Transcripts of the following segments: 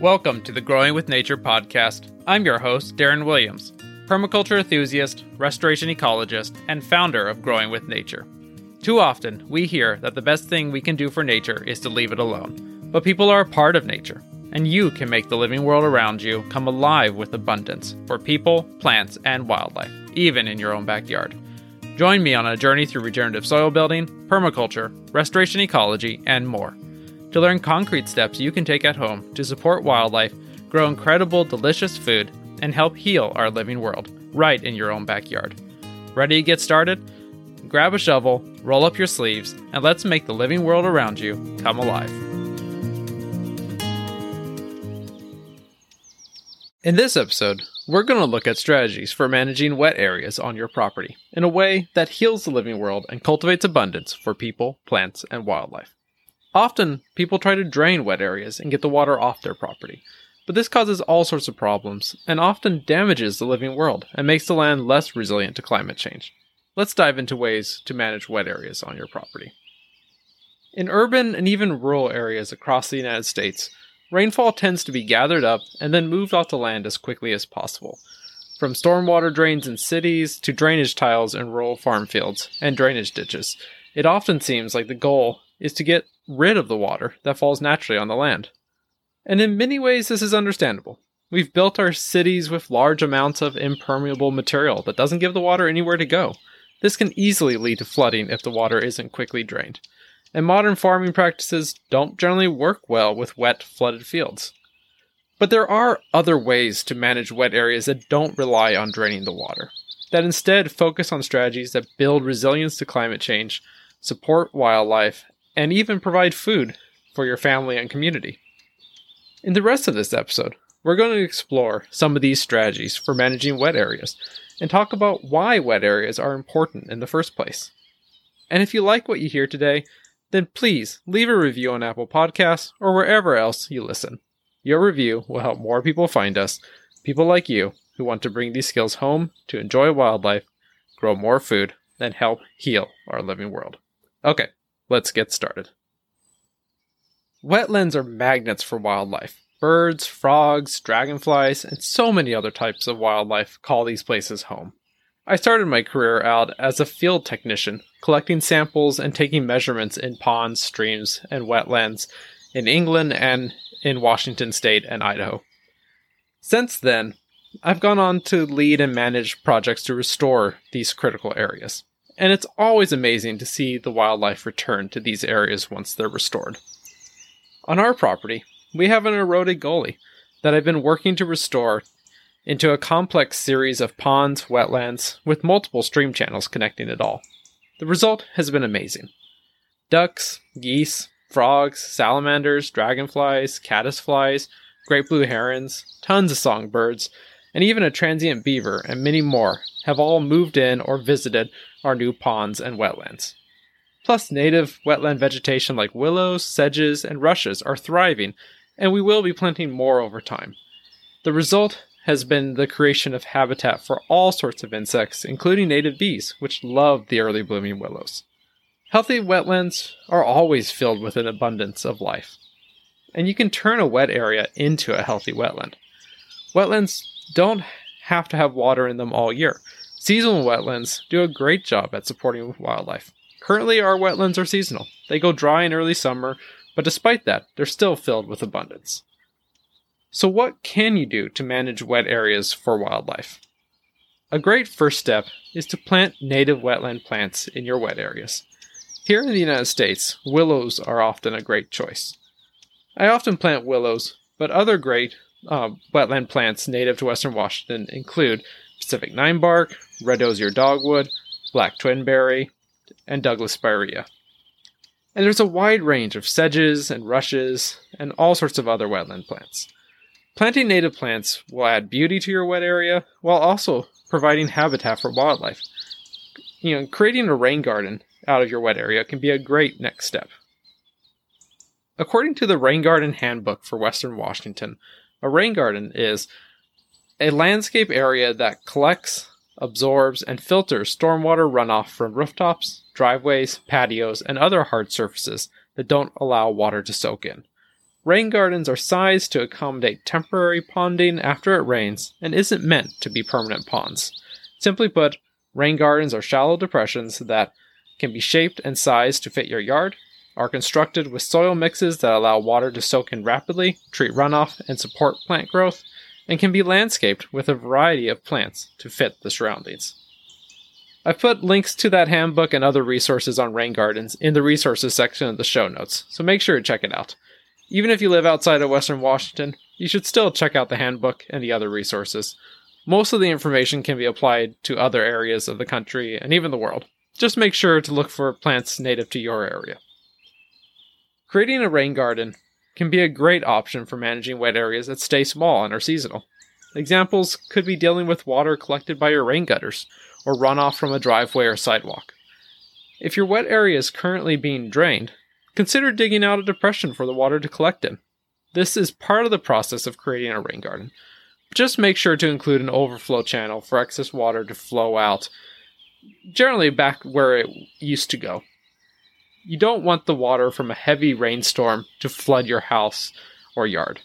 Welcome to the Growing with Nature podcast. I'm your host, Darren Williams, permaculture enthusiast, restoration ecologist, and founder of Growing with Nature. Too often, we hear that the best thing we can do for nature is to leave it alone. But people are a part of nature, and you can make the living world around you come alive with abundance for people, plants, and wildlife, even in your own backyard. Join me on a journey through regenerative soil building, permaculture, restoration ecology, and more to learn concrete steps you can take at home to support wildlife, grow incredible, delicious food, and help heal our living world right in your own backyard. Ready to get started? Grab a shovel, roll up your sleeves, and let's make the living world around you come alive. In this episode, we're going to look at strategies for managing wet areas on your property in a way that heals the living world and cultivates abundance for people, plants, and wildlife. Often, people try to drain wet areas and get the water off their property, but this causes all sorts of problems and often damages the living world and makes the land less resilient to climate change. Let's dive into ways to manage wet areas on your property. In urban and even rural areas across the United States, rainfall tends to be gathered up and then moved off the land as quickly as possible. From stormwater drains in cities to drainage tiles in rural farm fields and drainage ditches, it often seems like the goal is to get rid of the water that falls naturally on the land. And in many ways, this is understandable. We've built our cities with large amounts of impermeable material that doesn't give the water anywhere to go. This can easily lead to flooding if the water isn't quickly drained. And modern farming practices don't generally work well with wet, flooded fields. But there are other ways to manage wet areas that don't rely on draining the water, that instead focus on strategies that build resilience to climate change, support wildlife, and even provide food for your family and community. In the rest of this episode, we're going to explore some of these strategies for managing wet areas and talk about why wet areas are important in the first place. And if you like what you hear today, then please leave a review on Apple Podcasts or wherever else you listen. Your review will help more people find us, people like you who want to bring these skills home to enjoy wildlife, grow more food, and help heal our living world. Okay, Let's get started. Wetlands are magnets for wildlife. Birds, frogs, dragonflies, and so many other types of wildlife call these places home. I started my career out as a field technician, collecting samples and taking measurements in ponds, streams, and wetlands in England and in Washington state and Idaho. Since then, I've gone on to lead and manage projects to restore these critical areas and it's always amazing to see the wildlife return to these areas once they're restored. On our property, we have an eroded gully that I've been working to restore into a complex series of ponds, wetlands, with multiple stream channels connecting it all. The result has been amazing. Ducks, geese, frogs, salamanders, dragonflies, caddisflies, great blue herons, tons of songbirds, and even a transient beaver and many more have all moved in or visited our new ponds and wetlands. Plus, native wetland vegetation like willows, sedges, and rushes are thriving, and we will be planting more over time. The result has been the creation of habitat for all sorts of insects, including native bees, which love the early blooming willows. Healthy wetlands are always filled with an abundance of life, and you can turn a wet area into a healthy wetland. Wetlands don't have to have water in them all year. Seasonal wetlands do a great job at supporting wildlife. Currently, our wetlands are seasonal. They go dry in early summer, but despite that, they're still filled with abundance. So, what can you do to manage wet areas for wildlife? A great first step is to plant native wetland plants in your wet areas. Here in the United States, willows are often a great choice. I often plant willows, but other great uh, wetland plants native to western Washington include Pacific ninebark, red osier dogwood, black twinberry, and Douglas spirea. And there's a wide range of sedges and rushes and all sorts of other wetland plants. Planting native plants will add beauty to your wet area while also providing habitat for wildlife. You know, creating a rain garden out of your wet area can be a great next step. According to the Rain Garden Handbook for Western Washington, a rain garden is a landscape area that collects, absorbs, and filters stormwater runoff from rooftops, driveways, patios, and other hard surfaces that don't allow water to soak in. Rain gardens are sized to accommodate temporary ponding after it rains and isn't meant to be permanent ponds. Simply put, rain gardens are shallow depressions that can be shaped and sized to fit your yard, are constructed with soil mixes that allow water to soak in rapidly, treat runoff, and support plant growth, and can be landscaped with a variety of plants to fit the surroundings. I've put links to that handbook and other resources on rain gardens in the resources section of the show notes, so make sure to check it out. Even if you live outside of Western Washington, you should still check out the handbook and the other resources. Most of the information can be applied to other areas of the country and even the world. Just make sure to look for plants native to your area. Creating a rain garden can be a great option for managing wet areas that stay small and are seasonal. Examples could be dealing with water collected by your rain gutters or runoff from a driveway or sidewalk. If your wet area is currently being drained, consider digging out a depression for the water to collect in. This is part of the process of creating a rain garden. Just make sure to include an overflow channel for excess water to flow out, generally back where it used to go. You don't want the water from a heavy rainstorm to flood your house or yard.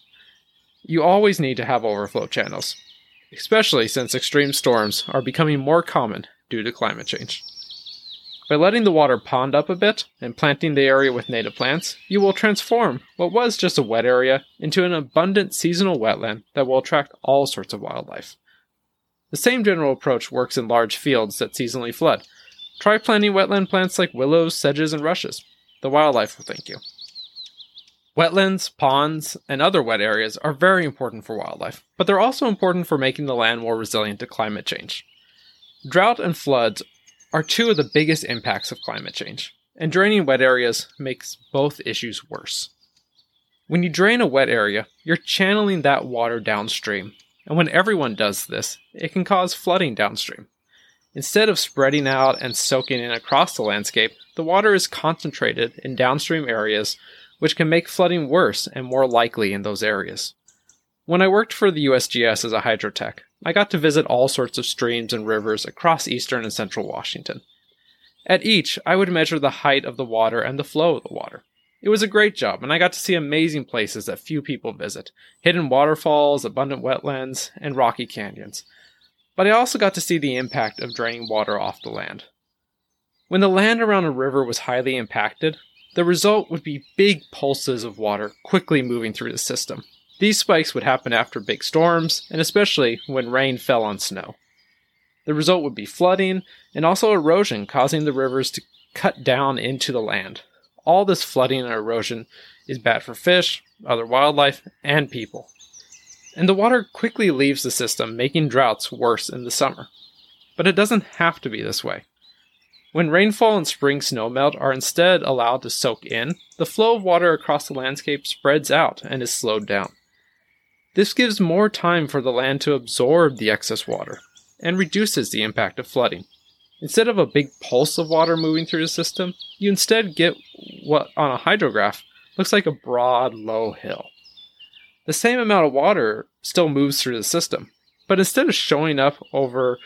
You always need to have overflow channels, especially since extreme storms are becoming more common due to climate change. By letting the water pond up a bit and planting the area with native plants, you will transform what was just a wet area into an abundant seasonal wetland that will attract all sorts of wildlife. The same general approach works in large fields that seasonally flood. Try planting wetland plants like willows, sedges, and rushes. The wildlife will thank you. Wetlands, ponds, and other wet areas are very important for wildlife, but they're also important for making the land more resilient to climate change. Drought and floods are two of the biggest impacts of climate change, and draining wet areas makes both issues worse. When you drain a wet area, you're channeling that water downstream, and when everyone does this, it can cause flooding downstream. Instead of spreading out and soaking in across the landscape, the water is concentrated in downstream areas, which can make flooding worse and more likely in those areas. When I worked for the USGS as a hydrotech, I got to visit all sorts of streams and rivers across eastern and central Washington. At each, I would measure the height of the water and the flow of the water. It was a great job, and I got to see amazing places that few people visit hidden waterfalls, abundant wetlands, and rocky canyons. But I also got to see the impact of draining water off the land. When the land around a river was highly impacted, the result would be big pulses of water quickly moving through the system. These spikes would happen after big storms, and especially when rain fell on snow. The result would be flooding and also erosion, causing the rivers to cut down into the land. All this flooding and erosion is bad for fish, other wildlife, and people. And the water quickly leaves the system, making droughts worse in the summer. But it doesn't have to be this way. When rainfall and spring snowmelt are instead allowed to soak in, the flow of water across the landscape spreads out and is slowed down. This gives more time for the land to absorb the excess water and reduces the impact of flooding. Instead of a big pulse of water moving through the system, you instead get what on a hydrograph looks like a broad, low hill. The same amount of water still moves through the system, but instead of showing up over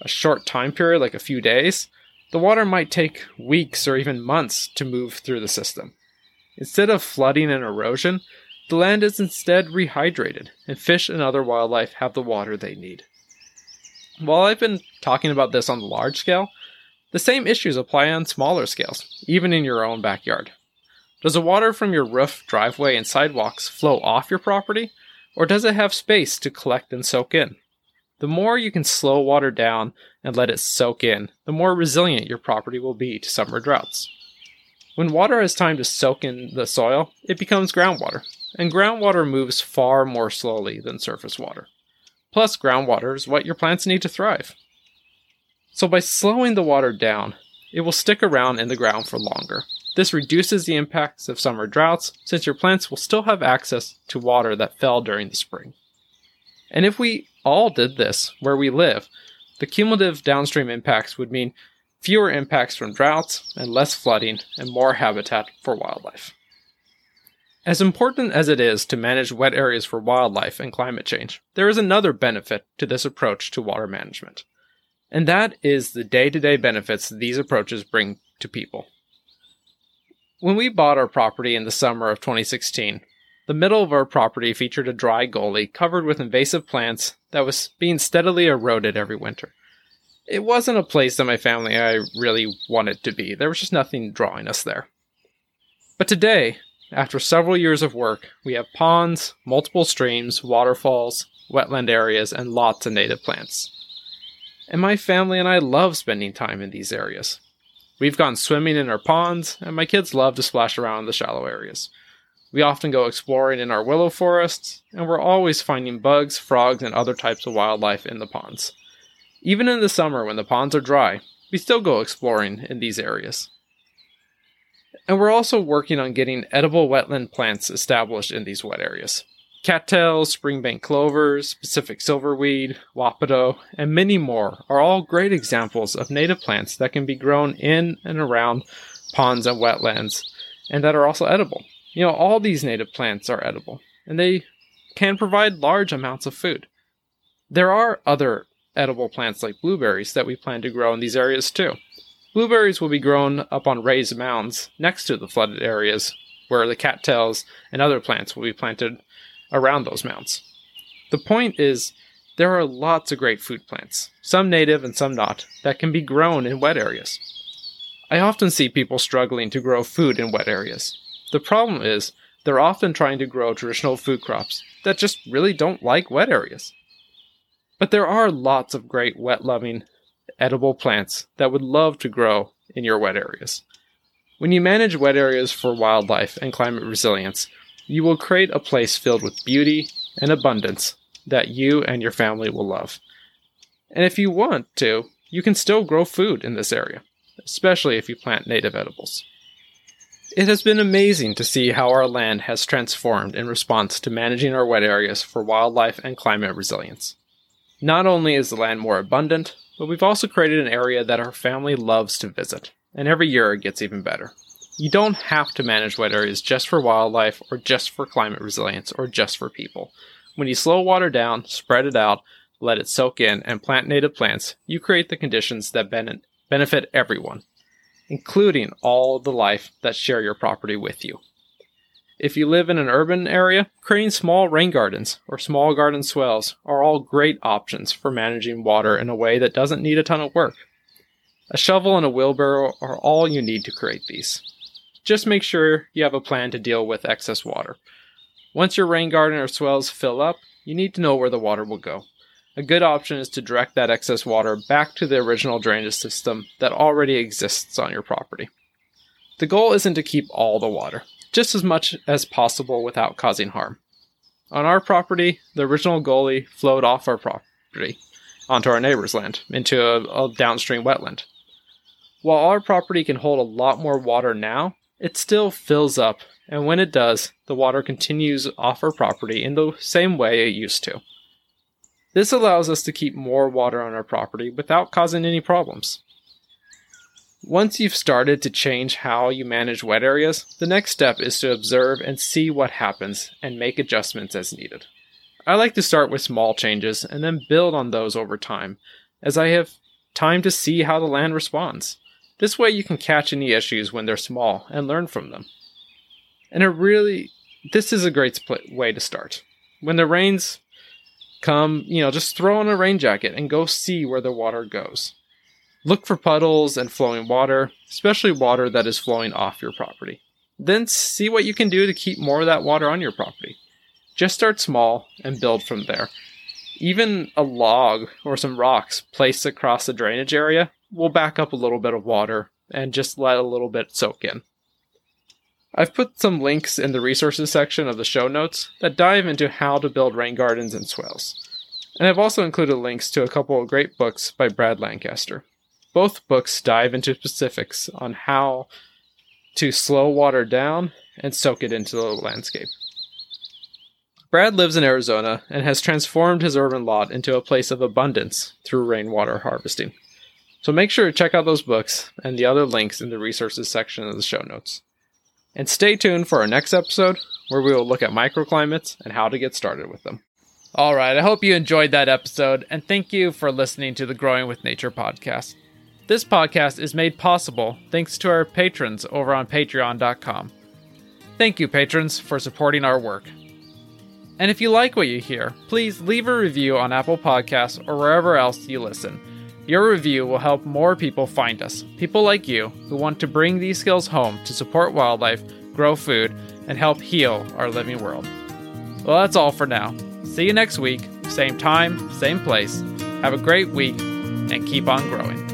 a short time period, like a few days, the water might take weeks or even months to move through the system. Instead of flooding and erosion, the land is instead rehydrated, and fish and other wildlife have the water they need. While I've been talking about this on the large scale, the same issues apply on smaller scales, even in your own backyard. Does the water from your roof, driveway, and sidewalks flow off your property, or does it have space to collect and soak in? The more you can slow water down and let it soak in, the more resilient your property will be to summer droughts. When water has time to soak in the soil, it becomes groundwater, and groundwater moves far more slowly than surface water. Plus, groundwater is what your plants need to thrive. So, by slowing the water down, it will stick around in the ground for longer. This reduces the impacts of summer droughts since your plants will still have access to water that fell during the spring. And if we all did this where we live, the cumulative downstream impacts would mean fewer impacts from droughts and less flooding and more habitat for wildlife. As important as it is to manage wet areas for wildlife and climate change, there is another benefit to this approach to water management. And that is the day to day benefits these approaches bring to people. When we bought our property in the summer of 2016, The middle of our property featured a dry gully covered with invasive plants that was being steadily eroded every winter. It wasn't a place that my family and I really wanted to be. There was just nothing drawing us there. But today, after several years of work, we have ponds, multiple streams, waterfalls, wetland areas, and lots of native plants. And my family and I love spending time in these areas. We've gone swimming in our ponds, and my kids love to splash around in the shallow areas. We often go exploring in our willow forests, and we're always finding bugs, frogs, and other types of wildlife in the ponds. Even in the summer when the ponds are dry, we still go exploring in these areas. And we're also working on getting edible wetland plants established in these wet areas. Cattails, springbank clovers, Pacific silverweed, wapato, and many more are all great examples of native plants that can be grown in and around ponds and wetlands and that are also edible. You know, all these native plants are edible and they can provide large amounts of food. There are other edible plants like blueberries that we plan to grow in these areas too. Blueberries will be grown up on raised mounds next to the flooded areas where the cattails and other plants will be planted around those mounds. The point is, there are lots of great food plants, some native and some not, that can be grown in wet areas. I often see people struggling to grow food in wet areas. The problem is, they're often trying to grow traditional food crops that just really don't like wet areas. But there are lots of great wet loving, edible plants that would love to grow in your wet areas. When you manage wet areas for wildlife and climate resilience, you will create a place filled with beauty and abundance that you and your family will love. And if you want to, you can still grow food in this area, especially if you plant native edibles. It has been amazing to see how our land has transformed in response to managing our wet areas for wildlife and climate resilience. Not only is the land more abundant, but we've also created an area that our family loves to visit, and every year it gets even better. You don't have to manage wet areas just for wildlife, or just for climate resilience, or just for people. When you slow water down, spread it out, let it soak in, and plant native plants, you create the conditions that benefit everyone, including all the life that share your property with you. If you live in an urban area, creating small rain gardens or small garden swales are all great options for managing water in a way that doesn't need a ton of work. A shovel and a wheelbarrow are all you need to create these. Just make sure you have a plan to deal with excess water. Once your rain garden or swales fill up, you need to know where the water will go. A good option is to direct that excess water back to the original drainage system that already exists on your property. The goal isn't to keep all the water just as much as possible without causing harm. On our property, the original gully flowed off our property onto our neighbor's land into a, a downstream wetland. While our property can hold a lot more water now, it still fills up, and when it does, the water continues off our property in the same way it used to. This allows us to keep more water on our property without causing any problems. Once you've started to change how you manage wet areas, the next step is to observe and see what happens and make adjustments as needed. I like to start with small changes and then build on those over time, as I have time to see how the land responds. This way you can catch any issues when they're small and learn from them. And it really, this is a great way to start. When the rains come, you know, just throw on a rain jacket and go see where the water goes. Look for puddles and flowing water, especially water that is flowing off your property. Then see what you can do to keep more of that water on your property. Just start small and build from there. Even a log or some rocks placed across the drainage area will back up a little bit of water and just let a little bit soak in. I've put some links in the resources section of the show notes that dive into how to build rain gardens and swales. And I've also included links to a couple of great books by Brad Lancaster. Both books dive into specifics on how to slow water down and soak it into the landscape. Brad lives in Arizona and has transformed his urban lot into a place of abundance through rainwater harvesting. So make sure to check out those books and the other links in the resources section of the show notes. And stay tuned for our next episode where we will look at microclimates and how to get started with them. All right, I hope you enjoyed that episode and thank you for listening to the Growing with Nature podcast. This podcast is made possible thanks to our patrons over on patreon.com. Thank you, patrons, for supporting our work. And if you like what you hear, please leave a review on Apple Podcasts or wherever else you listen. Your review will help more people find us, people like you who want to bring these skills home to support wildlife, grow food, and help heal our living world. Well, that's all for now. See you next week, same time, same place. Have a great week, and keep on growing.